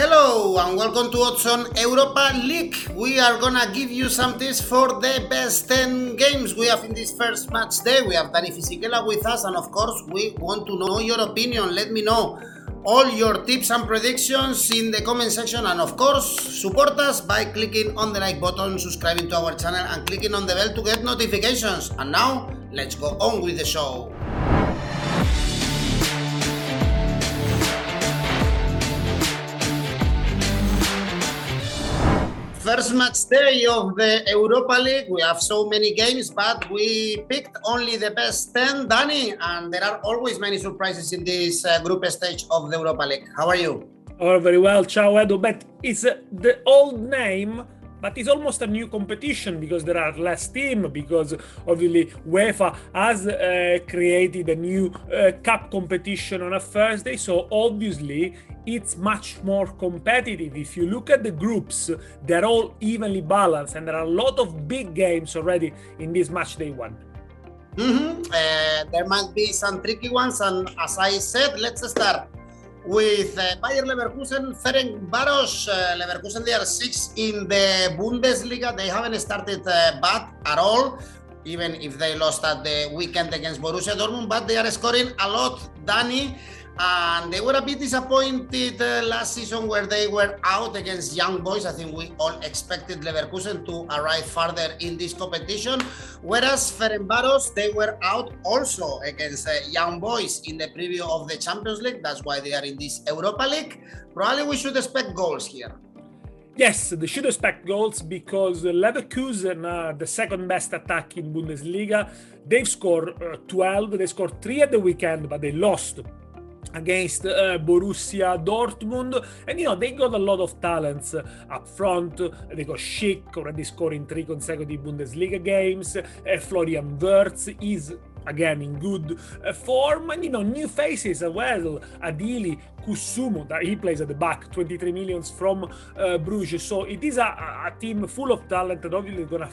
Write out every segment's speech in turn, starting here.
Hello and welcome to Odds on Europa League. We are gonna give you some tips for the best 10 games we have in this first match day. We have Danny Fisichella with us, and of course, we want to know your opinion. Let me know all your tips and predictions in the comment section, and of course, support us by clicking on the like button, subscribing to our channel, and clicking on the bell to get notifications. And now, let's go on with the show. First match day of the Europa League. We have so many games, but we picked only the best 10, Danny, and there are always many surprises in this uh, group stage of the Europa League. How are you? Oh, very well. Ciao, Edo. But it's uh, the old name but it's almost a new competition because there are less teams because obviously UEFA has uh, created a new uh, cup competition on a Thursday. So obviously it's much more competitive. If you look at the groups they're all evenly balanced and there are a lot of big games already in this match day one. Mm-hmm. uh, there might be some tricky ones and as i said let's start with uh, Bayer Leverkusen, Ferencváros. Uh, Leverkusen, they are six in the Bundesliga. They haven't started uh, bad at all, even if they lost at the weekend against Borussia Dortmund, but they are scoring a lot. Danny, and they were a bit disappointed uh, last season where they were out against Young Boys. I think we all expected Leverkusen to arrive further in this competition. Whereas Ferencváros, they were out also against uh, Young Boys in the preview of the Champions League. That's why they are in this Europa League. Probably we should expect goals here. Yes, they should expect goals because Leverkusen are the second best attack in Bundesliga. They've scored uh, 12, they scored 3 at the weekend, but they lost against uh, Borussia Dortmund. And you know, they got a lot of talents up front. They got Schick already scoring three consecutive Bundesliga games. Uh, Florian Wirtz is again in good uh, form and you know new faces as well Odilon Kossounou that he plays at the back 23 millions from uh, bruges so it is a, a team full of talent and obviously gonna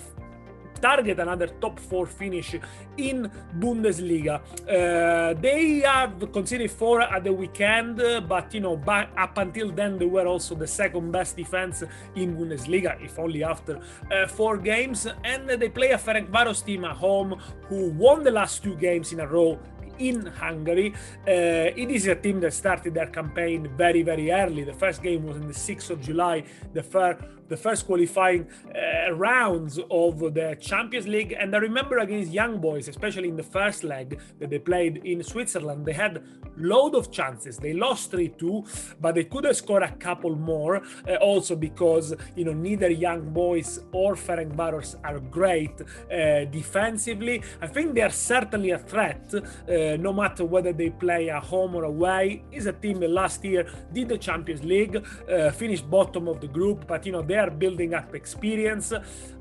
target another top four finish in Bundesliga. Uh, they have conceded four at the weekend, but you know, back, up until then, they were also the second best defense in Bundesliga, if only after uh, four games. And they play a Ferencváros team at home who won the last two games in a row in Hungary. Uh, it is a team that started their campaign very, very early. The first game was in the 6th of July, the, fir- the first qualifying uh, rounds of the Champions League. And I remember against Young Boys, especially in the first leg that they played in Switzerland, they had load of chances. They lost 3-2, but they could have scored a couple more. Uh, also because you know neither Young Boys or Ferencváros are great uh, defensively. I think they are certainly a threat, uh, no matter whether they play at home or away. Is a team that last year did the Champions League, uh, finished bottom of the group, but you know they are building up experience.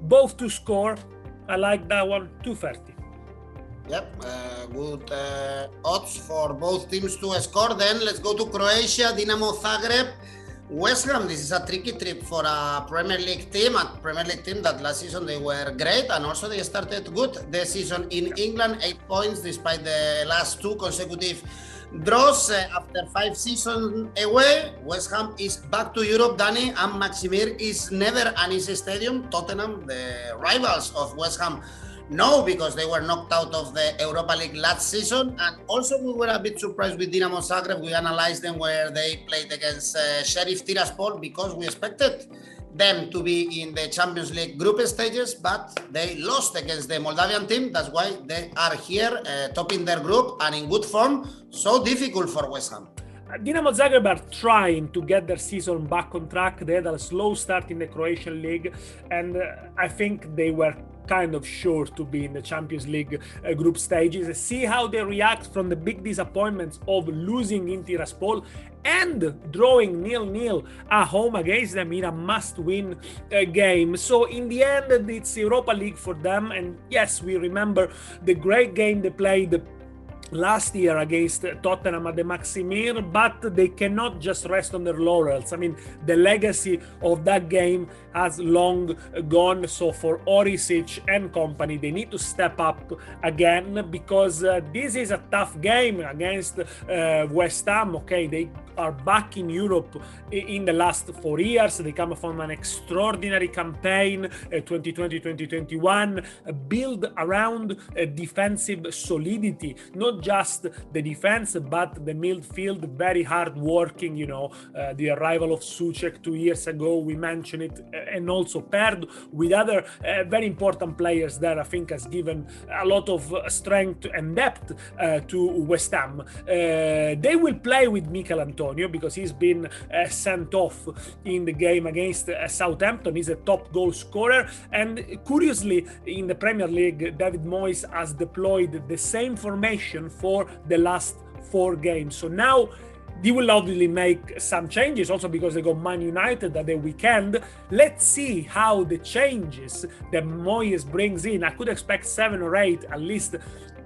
Both to score. I like that one. 230. Yep, uh, good uh, odds for both teams to score. Then let's go to Croatia, Dinamo Zagreb. West Ham, this is a tricky trip for a Premier League team, a Premier League team that last season they were great and also they started good the season in England, eight points despite the last two consecutive draws after five seasons away. West Ham is back to Europe, Danny, and Maksimir is never an easy stadium. Tottenham, the rivals of West Ham, no, because they were knocked out of the Europa League last season. And also, we were a bit surprised with Dinamo Zagreb. We analyzed them where they played against uh, Sheriff Tiraspol because we expected them to be in the Champions League group stages, but they lost against the Moldavian team. That's why they are here, uh, topping their group and in good form. So difficult for West Ham. Dinamo Zagreb are trying to get their season back on track. They had a slow start in the Croatian league, and uh, I think they were kind of sure to be in the Champions League uh, group stages. See how they react from the big disappointments of losing in Tiraspol and drawing nil-nil at home against them in a must-win uh, game. So in the end, it's Europa League for them. And yes, we remember the great game they played last year against Tottenham at the Maksimir, but they cannot just rest on their laurels. I mean, the legacy of that game has long gone. So for Orsic and company, they need to step up again because uh, this is a tough game against uh, West Ham. Okay, they are back in Europe in the last four years. They come from an extraordinary campaign, 2020-2021, uh, build around defensive solidity, not just the defense, but the midfield, very hard working. You know, uh, the arrival of Soucek two years ago, we mentioned it, uh, and also paired with other uh, very important players there, I think has given a lot of strength and depth uh, to West Ham. Uh, they will play with Michael Antonio because he's been uh, sent off in the game against Southampton. He's a top goal scorer, and curiously, in the Premier League, David Moyes has deployed the same formation for the last four games. So now they will obviously make some changes also because they got Man United at the weekend. Let's see how the changes that Moyes brings in. I could expect seven or eight at least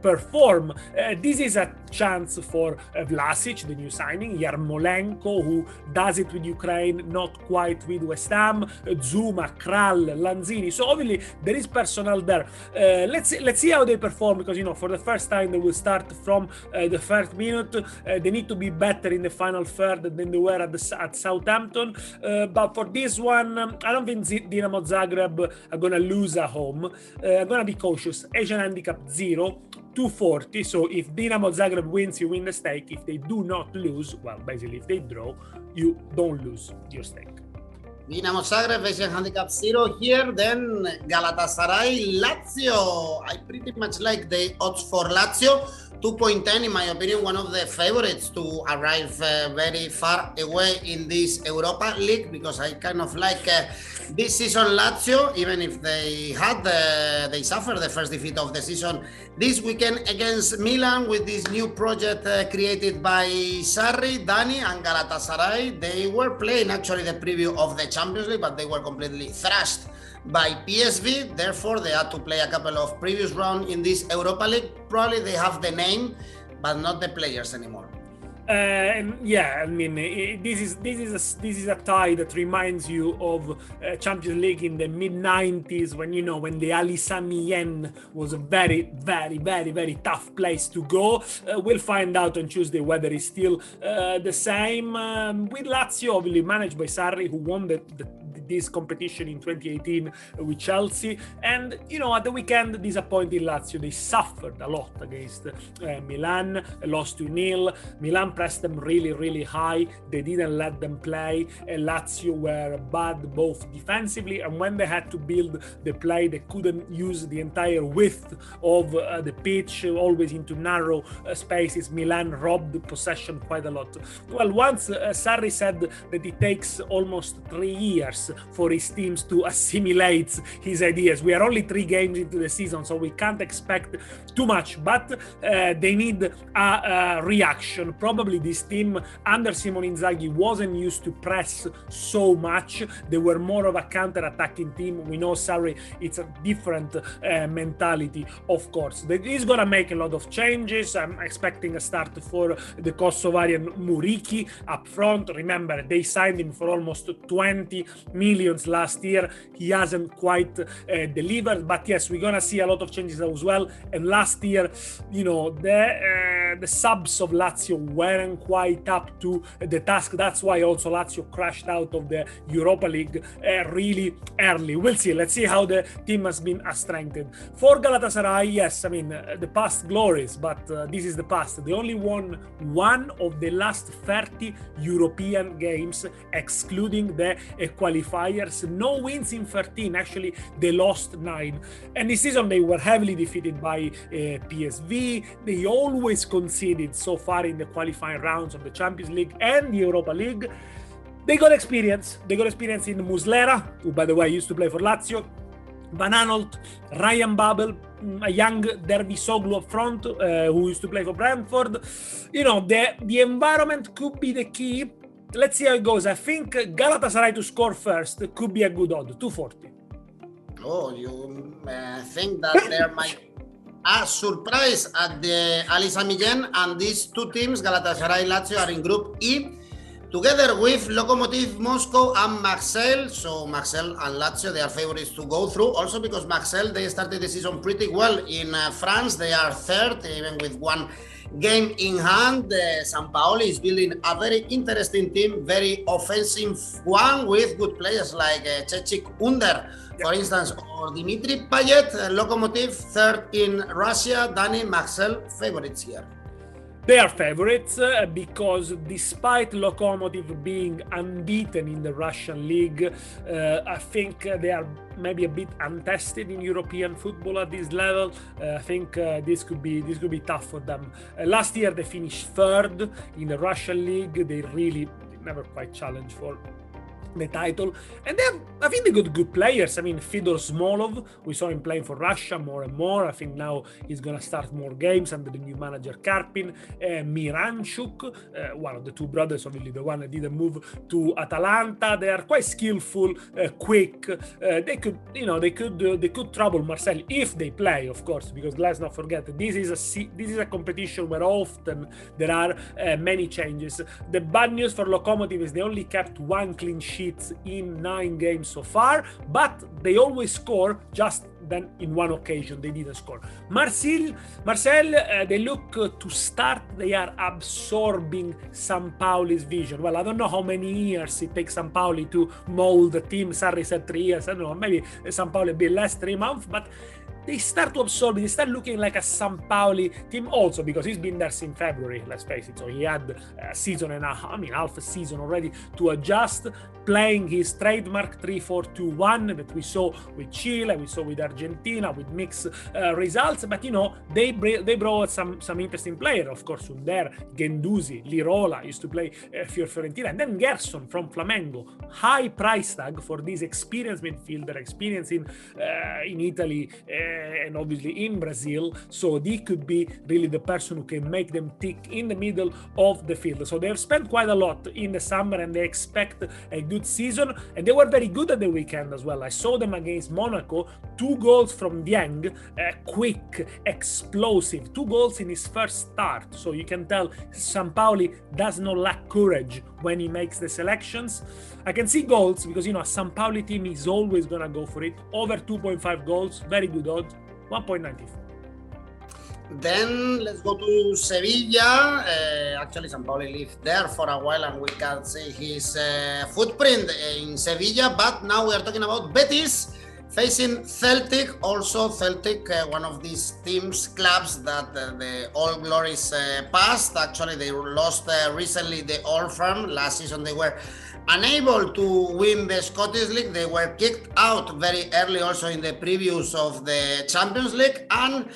perform. Uh, this is a chance for uh, Vlasic, the new signing, Yarmolenko, who does it with Ukraine, not quite with West Ham, Zouma, Kral, Lanzini. So obviously there is personnel there. Uh, let's see, let's see how they perform because you know for the first time they will start from uh, the first minute. Uh, they need to be better in the final third than they were at, the, at Southampton. Uh, but for this one, um, I don't think Dinamo Zagreb are gonna lose at home. I'm gonna be cautious. Asian handicap zero. 240. So if Dinamo Zagreb wins, you win the stake. If they do not lose, well, basically, if they draw, you don't lose your stake. Dinamo Zagreb Asian handicap zero here. Then Galatasaray, Lazio. I pretty much like the odds for Lazio. 2.10, in my opinion, one of the favorites to arrive uh, very far away in this Europa League because I kind of like uh, this season Lazio, even if they had the, they suffered the first defeat of the season this weekend against Milan with this new project uh, created by Sarri, Dani, and Galatasaray. They were playing actually the preview of the Champions League, but they were completely thrashed by PSV. Therefore, they had to play a couple of previous rounds in this Europa League. Probably they have the name, but not the players anymore. Uh, and yeah, I mean, it, this is this is a, this is a tie that reminds you of uh, Champions League in the mid '90s when you know when the Ali Sami Yen was a very, very, very, very tough place to go. Uh, we'll find out on Tuesday whether it's still uh, the same um, with Lazio, obviously managed by Sarri, who won the, the this competition in 2018 with Chelsea. And, you know, at the weekend, disappointing Lazio. They suffered a lot against uh, Milan, lost to nil. Milan pressed them really, really high. They didn't let them play. And Lazio were bad both defensively and when they had to build the play, they couldn't use the entire width of uh, the pitch, always into narrow uh, spaces. Milan robbed possession quite a lot. Well, once uh, Sarri said that it takes almost three years for his teams to assimilate his ideas. We are only three games into the season, so we can't expect too much, but uh, they need a, a, reaction. Probably this team under Simone Inzaghi wasn't used to press so much. They were more of a counter-attacking team. We know Sarri, it's a different uh, mentality, of course. He's gonna make a lot of changes. I'm expecting a start for the Kosovarian Muriqi up front. Remember, they signed him for almost 20 millions last year. He hasn't quite uh, delivered, but yes, we're gonna see a lot of changes as well. And last year, you know, the uh, the subs of Lazio weren't quite up to the task. That's why also Lazio crashed out of the Europa League uh, really early. We'll see. Let's see how the team has been strengthened. For Galatasaray, yes, I mean uh, the past glories, but uh, this is the past. They only won one of the last 30 European games, excluding the qualifiers. No wins in 13. Actually, they lost nine. And this season they were heavily defeated by uh, PSV. They always conceded so far in the qualifying rounds of the Champions League and the Europa League. They got experience. They got experience in Muslera, who, by the way, used to play for Lazio. Van Aanholt, Ryan Babel, mm, a young Dervisoglu up front uh, who used to play for Brentford. You know, the, the environment could be the key let's see how it goes. I think Galatasaray to score first could be a good odd, 240. Oh, you uh, think that there might a surprise at the Ali Sami Yen, and these two teams, Galatasaray Lazio, are in Group E, together with Lokomotiv Moscow and Marseille. So Marseille and Lazio, they are favorites to go through. Also because Marseille, they started the season pretty well in uh, France. They are third, even with one game in hand. Uh, Sampaoli is building a very interesting team, very offensive one with good players like uh, Cengiz Under for instance, or Dimitri Payet, Lokomotiv, third in Russia, Danny Marseille, favorites here. They are favorites uh, because despite Lokomotiv being unbeaten in the Russian league, uh, I think they are maybe a bit untested in European football at this level. Uh, I think uh, this could be this could be tough for them. Uh, last year they finished third in the Russian league. They really never quite challenged for the title. And have, I think they got good players. I mean, Fedor Smolov, we saw him playing for Russia more and more. I think now he's going to start more games under the new manager Karpin. Uh, Miranchuk, uh, one of the two brothers, obviously the one that didn't move to Atalanta. They are quite skillful, uh, quick. Uh, they could, you know, they could uh, they could trouble Marseille if they play, of course, because let's not forget this is a this is a competition where often there are uh, many changes. The bad news for Lokomotiv is they only kept one clean sheet sheets in nine games so far, but they always score just then in one occasion they didn't score. Marseille, Marcel, uh, they look uh, to start, they are absorbing Sampaoli's vision. Well, I don't know how many years it takes Sampaoli to mold the team. Sarri said three years, I don't know, maybe Sampaoli a bit less, three months, but they start to absorb it. They start looking like a Sampaoli team also because he's been there since February, let's face it. So he had a season and a I mean, half a season already to adjust, playing his trademark 3 4 2 1 that we saw with Chile, we saw with Argentina, with mixed uh, results. But, you know, they they brought some, some interesting players, of course, Under, Guendouzi, Lirola used to play uh, for Fiorentina, and then Gerson from Flamengo. High price tag for this experienced midfielder, experience in, uh, in Italy. Uh, and obviously in Brazil. So he could be really the person who can make them tick in the middle of the field. So they've spent quite a lot in the summer and they expect a good season. And they were very good at the weekend as well. I saw them against Monaco, two goals from Dieng, uh, quick, explosive, two goals in his first start. So you can tell Sampaoli does not lack courage when he makes the selections. I can see goals because you know a Sampaoli team is always gonna go for it. Over 2.5 goals, very good odds. 1.94. Then let's go to Sevilla. Uh, actually, Sampaoli lived there for a while, and we can see his uh, footprint in Sevilla. But now we are talking about Betis facing Celtic. Also, Celtic, uh, one of these teams, clubs that uh, the All Glories uh, passed. Actually, they lost uh, recently the Old Firm. Last season, they were unable to win the Scottish League. They were kicked out very early also in the previews of the Champions League. And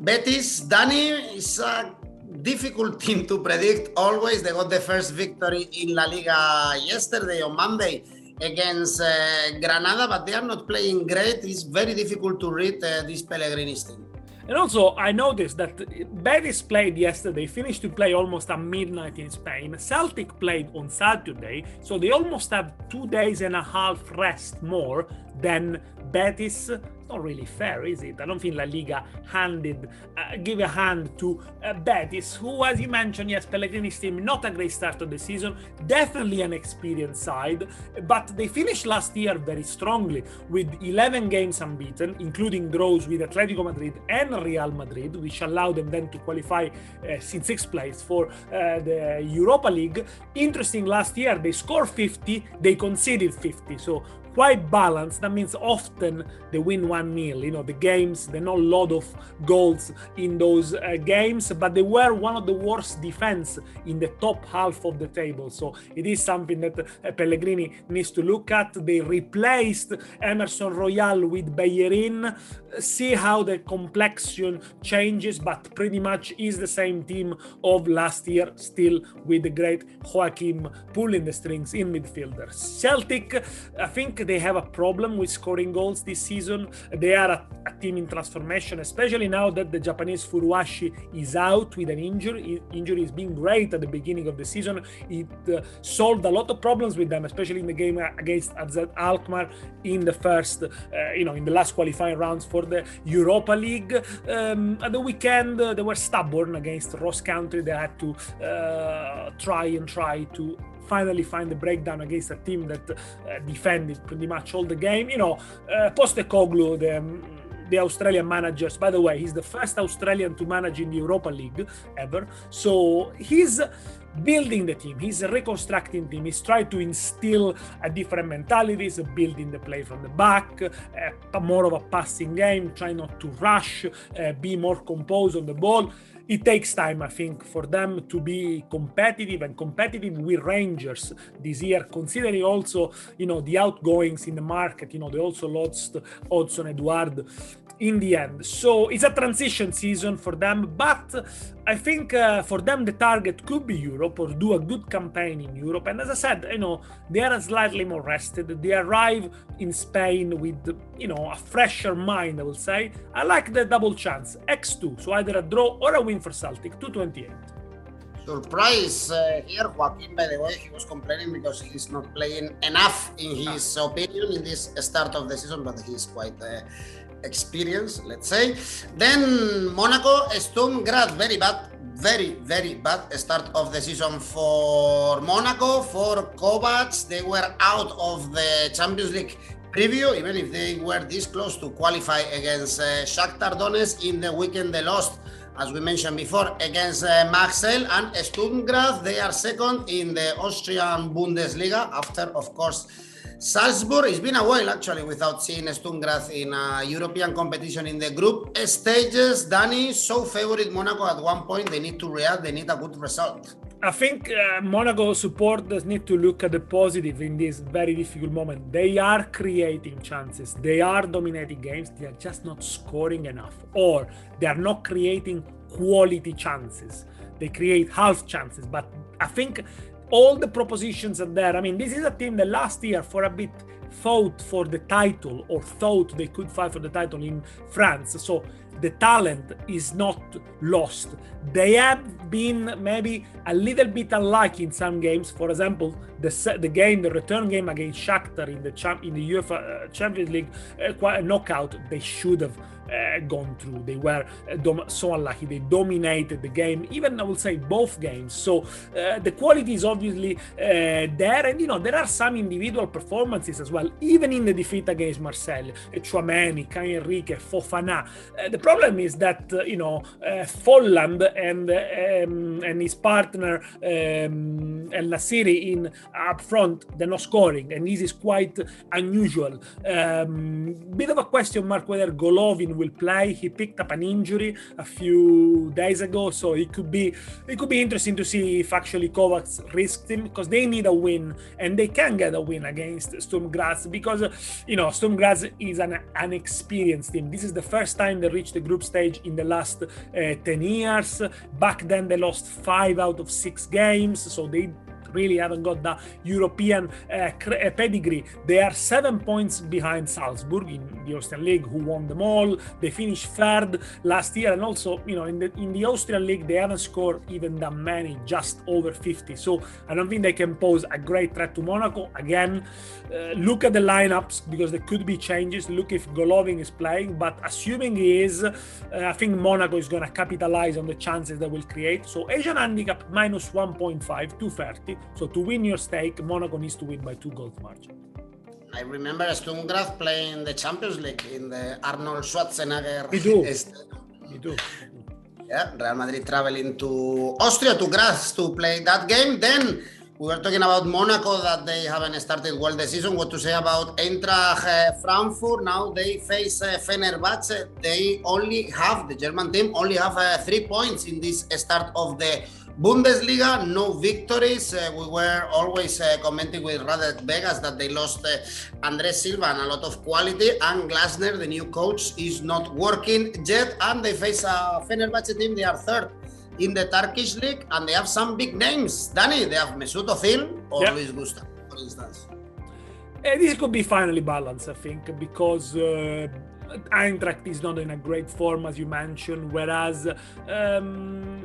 Betis, Danny, is a difficult team to predict always. They got the first victory in La Liga yesterday on Monday against uh, Granada, but they are not playing great. It's very difficult to read uh, this Pellegrini's team. And also, I noticed that Betis played yesterday, finished to play almost at midnight in Spain. Celtic played on Saturday, so they almost have two days and a half rest more than Betis not really fair, is it? I don't think La Liga handed, uh, give a hand to uh, Betis, who, as you mentioned, yes, Pellegrini's team, not a great start of the season, definitely an experienced side, but they finished last year very strongly with 11 games unbeaten, including draws with Atletico Madrid and Real Madrid, which allowed them then to qualify uh, in sixth place for uh, the Europa League. Interesting, last year they scored 50, they conceded 50, so quite balanced. That means often they win 1 0. You know, the games, there are not a lot of goals in those uh, games, but they were one of the worst defense in the top half of the table. So it is something that uh, Pellegrini needs to look at. They replaced Emerson Royal with Bellerin. See how the complexion changes, but pretty much is the same team of last year, still with the great Joaquin pulling the strings in midfielders. Celtic, I think they have a problem with scoring goals this season. They are a, a team in transformation, especially now that the Japanese Furuhashi is out with an injury. Injury is being great at the beginning of the season. It uh, solved a lot of problems with them, especially in the game against AZ Alkmaar in the first, uh, you know, in the last qualifying rounds for the Europa League. Um, at the weekend, uh, they were stubborn against Ross County. They had to uh, try and try to finally find the breakdown against a team that uh, defended pretty much all the game. You know, uh, Postecoglou, the the Australian managers. By the way, he's the first Australian to manage in the Europa League ever. So he's building the team. He's reconstructing the team. He's trying to instill a different mentalities, building the play from the back, uh, more of a passing game, try not to rush, uh, be more composed on the ball it takes time, I think, for them to be competitive and competitive with Rangers this year, considering also, you know, the outgoings in the market. You know, they also lost Odsonne Edouard in the end. So it's a transition season for them, but I think uh, for them the target could be Europe or do a good campaign in Europe. And as I said, you know, they are slightly more rested. They arrive in Spain with, you know, a fresher mind, I will say. I like the double chance, X2, so either a draw or a win for Celtic, 228 surprise uh, here. Joaquin, by the way, he was complaining because he's not playing enough, in his opinion, in this start of the season, but he's quite uh, experience, let's say. Then Monaco, Sturm Graz, very bad, very, very bad start of the season for Monaco. For Kovac, they were out of the Champions League preview, even if they were this close to qualify against uh, Shakhtar Donetsk in the weekend they lost as we mentioned before, against uh, Marseille and Sturm Graz. They are second in the Austrian Bundesliga after, of course, Salzburg, it's been a while actually without seeing Sturm Graz in a European competition in the group stages. Danny, so favorite Monaco at one point, they need to react, they need a good result. I think uh, Monaco supporters need to look at the positive in this very difficult moment. They are creating chances, they are dominating games, they are just not scoring enough, or they are not creating quality chances. They create half chances, but I think all the propositions are there. I mean, this is a team that last year, for a bit, fought for the title or thought they could fight for the title in France. So the talent is not lost. They have been maybe a little bit unlucky in some games. For example, the the game, the return game against Shakhtar in the champ in the UEFA uh, Champions League uh, knockout, they should have uh, gone through. They were uh, so unlucky. They dominated the game, even I would say both games. So uh, the quality is obviously uh, there, and you know there are some individual performances as well, even in the defeat against Marseille. Tchouameni, Caio Henrique, Fofana. The problem is that you know Volland and um, and his partner um, El Nasiri in up front, they're not scoring, and this is quite unusual. Um, bit of a question mark whether Golovin will play. He picked up an injury a few days ago, so it could be it could be interesting to see if actually Kovac risked him because they need a win and they can get a win against Sturm Graz because you know Sturm Graz is an unexperienced team. This is the first time they reached the group stage in the last uh, 10 years. Back then they lost five out of six games, so they really haven't got the European uh, uh, pedigree. They are seven points behind Salzburg in the Austrian League, who won them all. They finished third last year, and also, you know, in the in the Austrian League, they haven't scored even that many, just over 50. So I don't think they can pose a great threat to Monaco. Again, uh, look at the lineups because there could be changes. Look if Golovin is playing, but assuming he is, uh, I think Monaco is going to capitalize on the chances they will create. So Asian handicap minus 1.5, 230. So to win your stake, Monaco needs to win by two goals margin. I remember Sturm Graz playing the Champions League in the Arnold Schwarzenegger. We do. Me too. Yeah, Real Madrid traveling to Austria to Graz to play that game. Then we were talking about Monaco that they haven't started well the season. What to say about Eintracht uh, Frankfurt? Now they face uh, Fenerbahce. They only have the German team only have uh, three points in this start of the Bundesliga, no victories. Uh, we were always uh, commenting with Radek Vegas that they lost uh, Andre Silva and a lot of quality. And Glasner, the new coach, is not working yet. And they face a Fenerbahce team. They are third in the Turkish league, and they have some big names. Danny, they have Mesut Ozil or Luis Gustavo, for instance. Uh, this could be finally balanced, I think, because uh, Eintracht is not in a great form, as you mentioned, whereas um,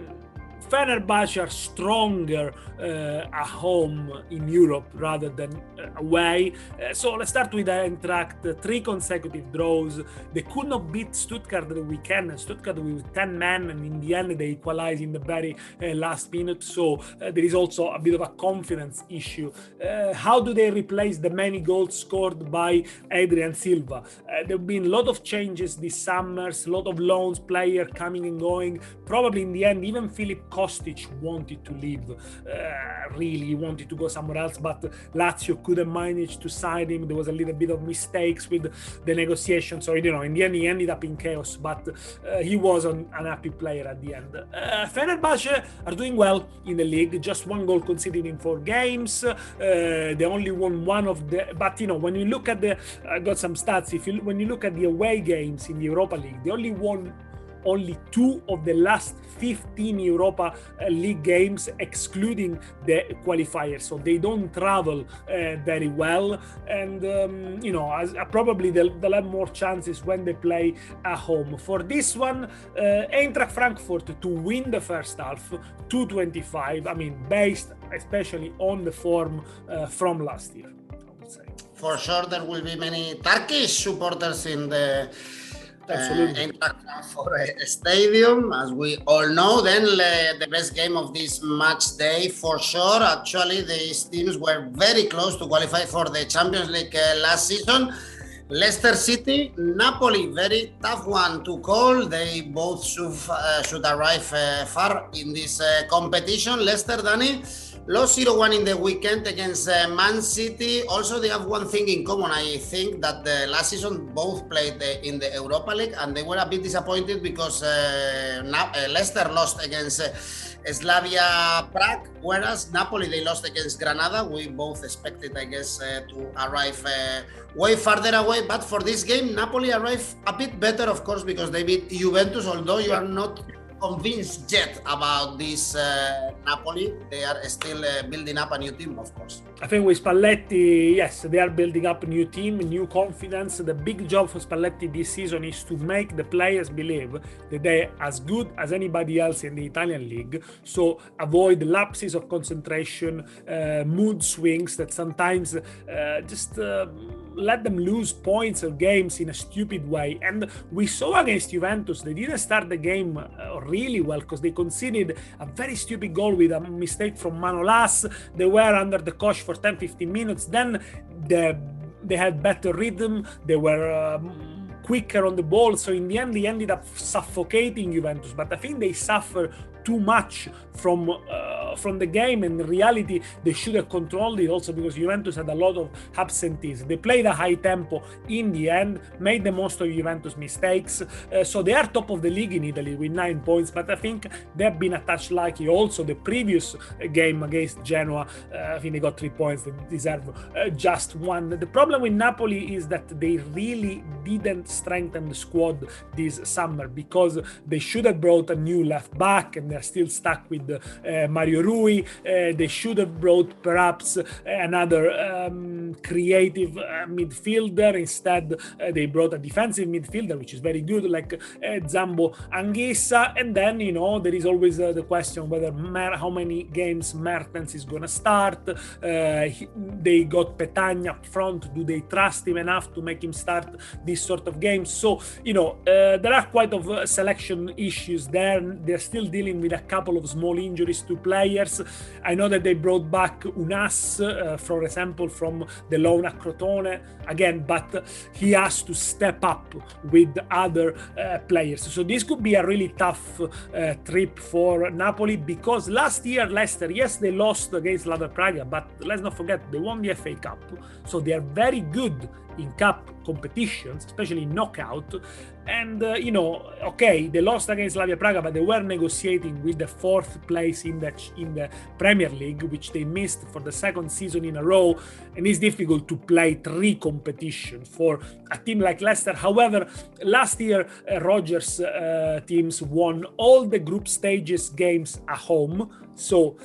Fenerbahce are stronger uh, at home in Europe rather than uh, away. Uh, so let's start with Eintracht. Three consecutive draws. They could not beat Stuttgart the weekend. Stuttgart with 10 men, and in the end, they equalized in the very uh, last minute. So uh, there is also a bit of a confidence issue. Uh, how do they replace the many goals scored by Andre Silva? there have been a lot of changes this summer, a lot of loans, player coming and going. Probably in the end, even Filip Kostic wanted to leave. Uh, really wanted to go somewhere else, but Lazio couldn't manage to sign him. There was a little bit of mistakes with the negotiation. So, you know, in the end, he ended up in chaos, but uh, he was an unhappy player at the end. Uh, Fenerbahce are doing well in the league, just one goal conceded in four games. Uh, they only won one of the, but you know, when you look at the, I got some stats. If you when you look at the away games in the Europa League, they only won only two of the last 15 Europa uh, League games, excluding the qualifiers. So they don't travel uh, very well, and um, you know, as, uh, probably they'll, they'll, have more chances when they play at home. For this one, Eintracht Frankfurt to win the first half, 225. I mean, based especially on the form uh, from last year. I would say. For sure, there will be many Turkish supporters in the Absolutely. Uh, for a stadium, as we all know. Then the best game of this match day, for sure. Actually, these teams were very close to qualify for the Champions League uh, last season. Leicester City, Napoli, very tough one to call. They both should, uh, should arrive uh, far in this uh, competition. Leicester, Danny, lost 0-1 in the weekend against uh, Man City. Also, they have one thing in common. I think that the last season both played in the Europa League, and they were a bit disappointed because uh, uh, Leicester lost against Slavia Prague, whereas Napoli they lost against Granada. We both expected, I guess, uh, to arrive uh, way farther away. But for this game, Napoli arrived a bit better, of course, because they beat Juventus. Although you are not convinced yet about this uh, Napoli. They are still uh, building up a new team, of course. I think with Spalletti, yes, they are building up a new team, new confidence. The big job for Spalletti this season is to make the players believe that they're as good as anybody else in the Italian league. So avoid lapses of concentration, uh, mood swings that sometimes uh, just uh, let them lose points or games in a stupid way. And we saw against Juventus, they didn't start the game uh, really well because they conceded a very stupid goal with a mistake from Manolas. They were under the cosh for 10 15 minutes. Then the, they had better rhythm, they were. Um, quicker on the ball so in the end they ended up suffocating Juventus but I think they suffer too much from uh, from the game. And in reality, they should have controlled it also because Juventus had a lot of absentees. They played a high tempo in the end, made the most of Juventus mistakes. Uh, so they are top of the league in Italy with nine points. But I think they have been a touch lucky. Also, the previous game against Genoa, uh, I think they got three points. They deserve uh, just one. The problem with Napoli is that they really didn't strengthen the squad this summer because they should have brought a new left back and they're still stuck with uh, Mario Rui. Uh, they should have brought perhaps another um, creative uh, midfielder. Instead, they brought a defensive midfielder, which is very good, like Zambo Anguissa. And then, you know, there is always the question whether Mer- how many games Mertens is going to start. He, they got Petagna up front. Do they trust him enough to make him start this sort of games? So, you know, uh, there are quite of uh, selection issues there. They're still dealing with a couple of small injuries to players. I know that they brought back Ounas, uh, for example, from the loan at Crotone again, but he has to step up with other uh, players. So this could be a really tough uh, trip for Napoli because last year Leicester, yes, they lost against Slavia Praga, but let's not forget they won the FA Cup, so they are very good in cup competitions, especially knockout. And uh, you know, okay, they lost against Slavia Praga, but they were negotiating with the fourth place in the in the Premier League, which they missed for the second season in a row. And it's difficult to play three competitions for a team like Leicester. However, last year uh, Rodgers' uh, teams won all the group stages games at home, so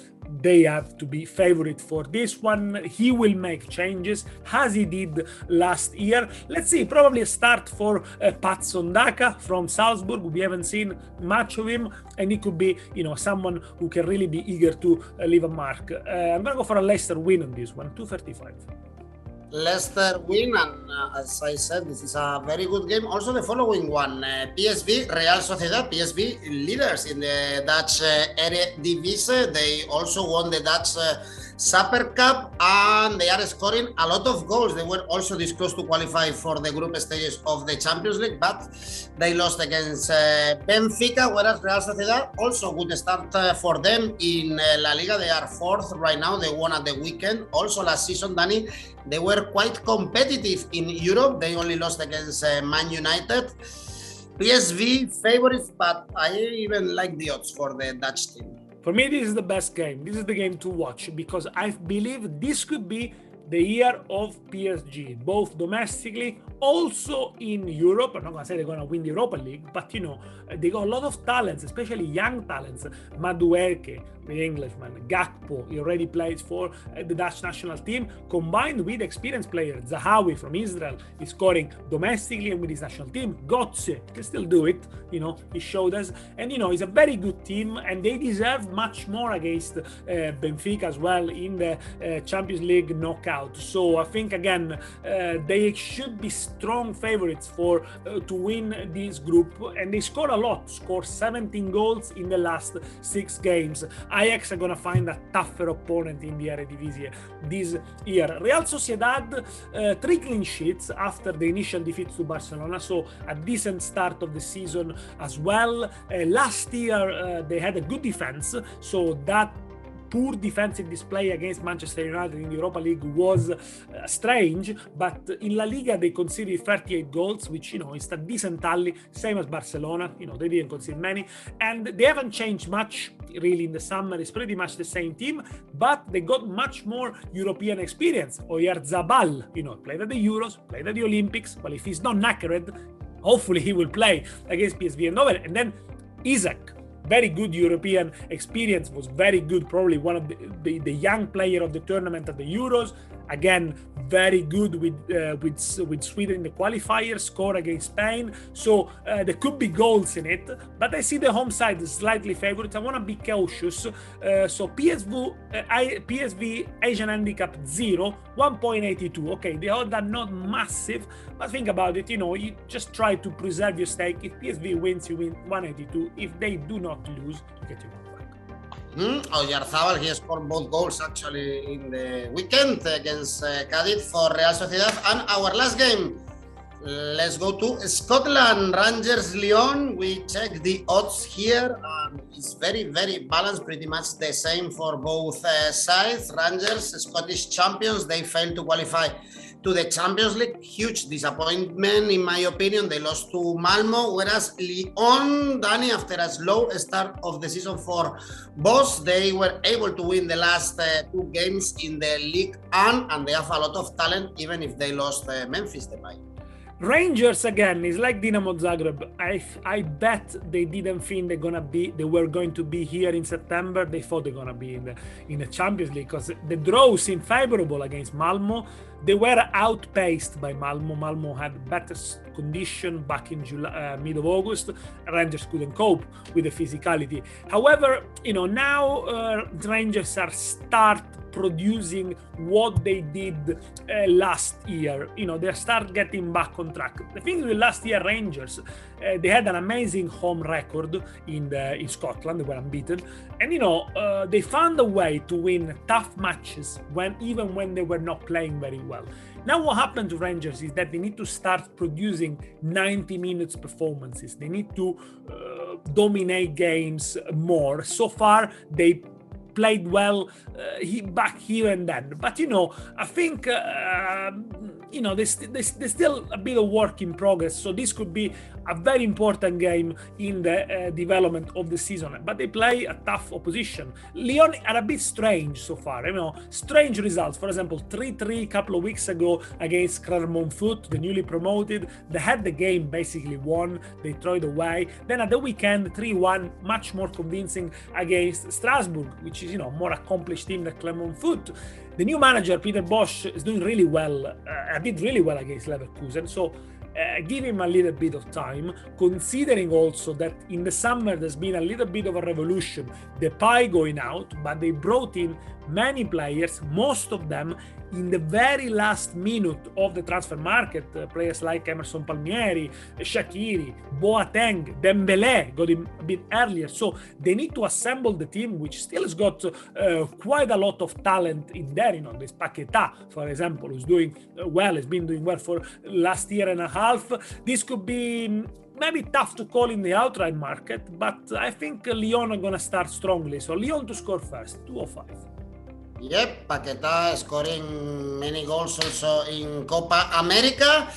they have to be favorite for this one. He will make changes as he did last year. Let's see, probably a start for uh, Patson Daka from Salzburg. We haven't seen much of him, and he could be, you know, someone who can really be eager to uh, leave a mark. Uh, I'm gonna go for a Leicester win on this one, 235. Leicester win, and uh, as I said, this is a very good game. Also, the following one uh, PSV, Real Sociedad, PSV leaders in the Dutch uh, Eredivisie. They also won the Dutch uh, Super Cup and they are scoring a lot of goals. They were also this close to qualify for the group stages of the Champions League, but they lost against uh, Benfica, whereas Real Sociedad also good start uh, for them in uh, La Liga. They are fourth right now. They won at the weekend. Also last season, Danny, they were quite competitive in Europe. They only lost against uh, Man United. PSV favorites, but I even like the odds for the Dutch team. For me, this is the best game. This is the game to watch because I believe this could be the year of PSV, both domestically, also in Europe. I'm not gonna say they're gonna win the Europa League, but you know, they got a lot of talents, especially young talents. Madueke, Englishman, Gakpo, he already plays for uh, the Dutch national team, combined with experienced players. Zahavi from Israel is scoring domestically and with his national team. Götze can still do it, you know, he showed us. And you know, he's a very good team, and they deserve much more against uh, Benfica as well in the uh, Champions League knockout. So I think again, uh, they should be strong favorites for uh, to win this group, and they score a lot. Score 17 goals in the last six games. Ajax are gonna find a tougher opponent in the Eredivisie this year. Real Sociedad uh, three clean sheets after the initial defeat to Barcelona, so a decent start of the season as well. Uh, last year uh, they had a good defense, so that poor defensive display against Manchester United in the Europa League was uh, strange, but in La Liga they conceded 38 goals, which you know is a decent tally, same as Barcelona. You know they didn't concede many, and they haven't changed much really in the summer. It's pretty much the same team, but they got much more European experience. Oyarzabal, you know, played at the Euros, played at the Olympics. Well, if he's not knackered, hopefully he will play against PSV Eindhoven, and then Isak very good European experience, was very good, probably one of the, the, the young player of the tournament at the Euros. Again, very good with uh, with with Sweden in the qualifiers, score against Spain. So uh, there could be goals in it, but I see the home side is slightly favourite. I want to be cautious. Uh, so PSV uh, PSV Asian handicap zero, 1.82. Okay, the odds are not massive, but think about it. You know, you just try to preserve your stake. If PSV wins, you win 182. If they do not lose, you get your money. Mm, Oyarzabal, he scored both goals actually in the weekend against uh, Cadiz for Real Sociedad. And our last game, let's go to Scotland, Rangers Lyon. We check the odds here. Um, it's very, very balanced, pretty much the same for both uh, sides. Rangers, Scottish champions, they failed to qualify to the Champions League. Huge disappointment, in my opinion. They lost to Malmo, whereas Lyon, Danny, after a slow start of the season for Bosz, they were able to win the last uh, two games in the league and, and they have a lot of talent, even if they lost uh, Memphis Depay. Rangers again is like Dinamo Zagreb. I I bet they didn't think they're gonna be they were going to be here in September. They thought they're gonna be in the in the Champions League because the draw seemed favorable against Malmo. They were outpaced by Malmo. Malmo had better condition back in July, uh, mid of August. Rangers couldn't cope with the physicality. However, you know now uh, Rangers are start producing what they did uh, last year. You know, they start getting back on track. The thing with last year Rangers, uh, they had an amazing home record in the, in Scotland. They were unbeaten, and you know uh, they found a way to win tough matches when even when they were not playing very well. Now, what happened to Rangers is that they need to start producing 90 minutes performances. They need to uh, dominate games more. So far, they played well uh, he, back here and then. But you know, I think uh, you know, there's, there's, there's, still a bit of work in progress. So this could be a very important game in the uh, development of the season. But they play a tough opposition. Lyon are a bit strange so far. You know, strange results. For example, 3-3 a couple of weeks ago against Clermont Foot, the newly promoted. They had the game basically won. They threw it away. Then at the weekend, 3-1, much more convincing against Strasbourg, which is you know more accomplished team than Clermont Foot. The new manager Peter Bosz is doing really well. Uh, did really well against Leverkusen. So uh, give him a little bit of time, considering also that in the summer there's been a little bit of a revolution. Depay going out, but they brought in many players, most of them in the very last minute of the transfer market, uh, players like Emerson Palmieri, Shaqiri, Boateng, Dembele got him a bit earlier. So they need to assemble the team, which still has got uh, quite a lot of talent in there. You know, this Paqueta, for example, who's doing uh, well, has been doing well for last year and a half. This could be maybe tough to call in the outright market, but I think Lyon are going to start strongly. So Lyon to score first, 205. Yep, Paqueta scoring many goals also in Copa America.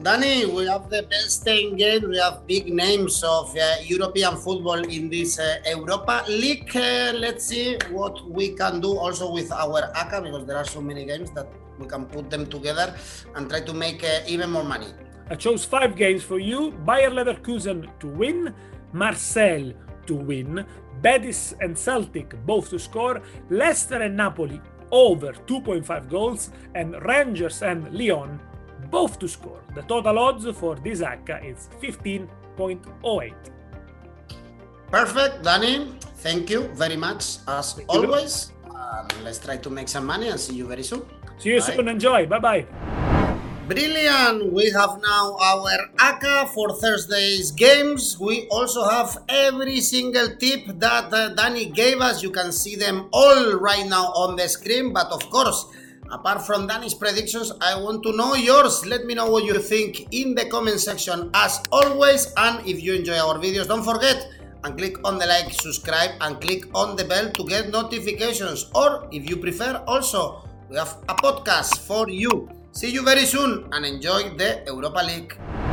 Danny, we have the best 10 games. We have big names of uh, European football in this uh, Europa League. Uh, let's see what we can do also with our ACCA because there are so many games that we can put them together and try to make uh, even more money. I chose five games for you Bayer Leverkusen to win, Marseille to win, Betis and Celtic both to score, Leicester and Napoli over 2.5 goals, and Rangers and Lyon both to score. The total odds for this ACCA is 15.08. Perfect, Danny. Thank you very much as Thank always. Um, let's try to make some money and see you very soon. See you Bye. soon. Enjoy. Bye bye. Brilliant! We have now our ACCA for Thursday's games. We also have every single tip that uh, Danny gave us. You can see them all right now on the screen. But of course, apart from Danny's predictions, I want to know yours. Let me know what you think in the comment section as always. And if you enjoy our videos, don't forget and click on the like, subscribe, and click on the bell to get notifications. Or if you prefer, also, we have a podcast for you. See you very soon and enjoy the Europa League.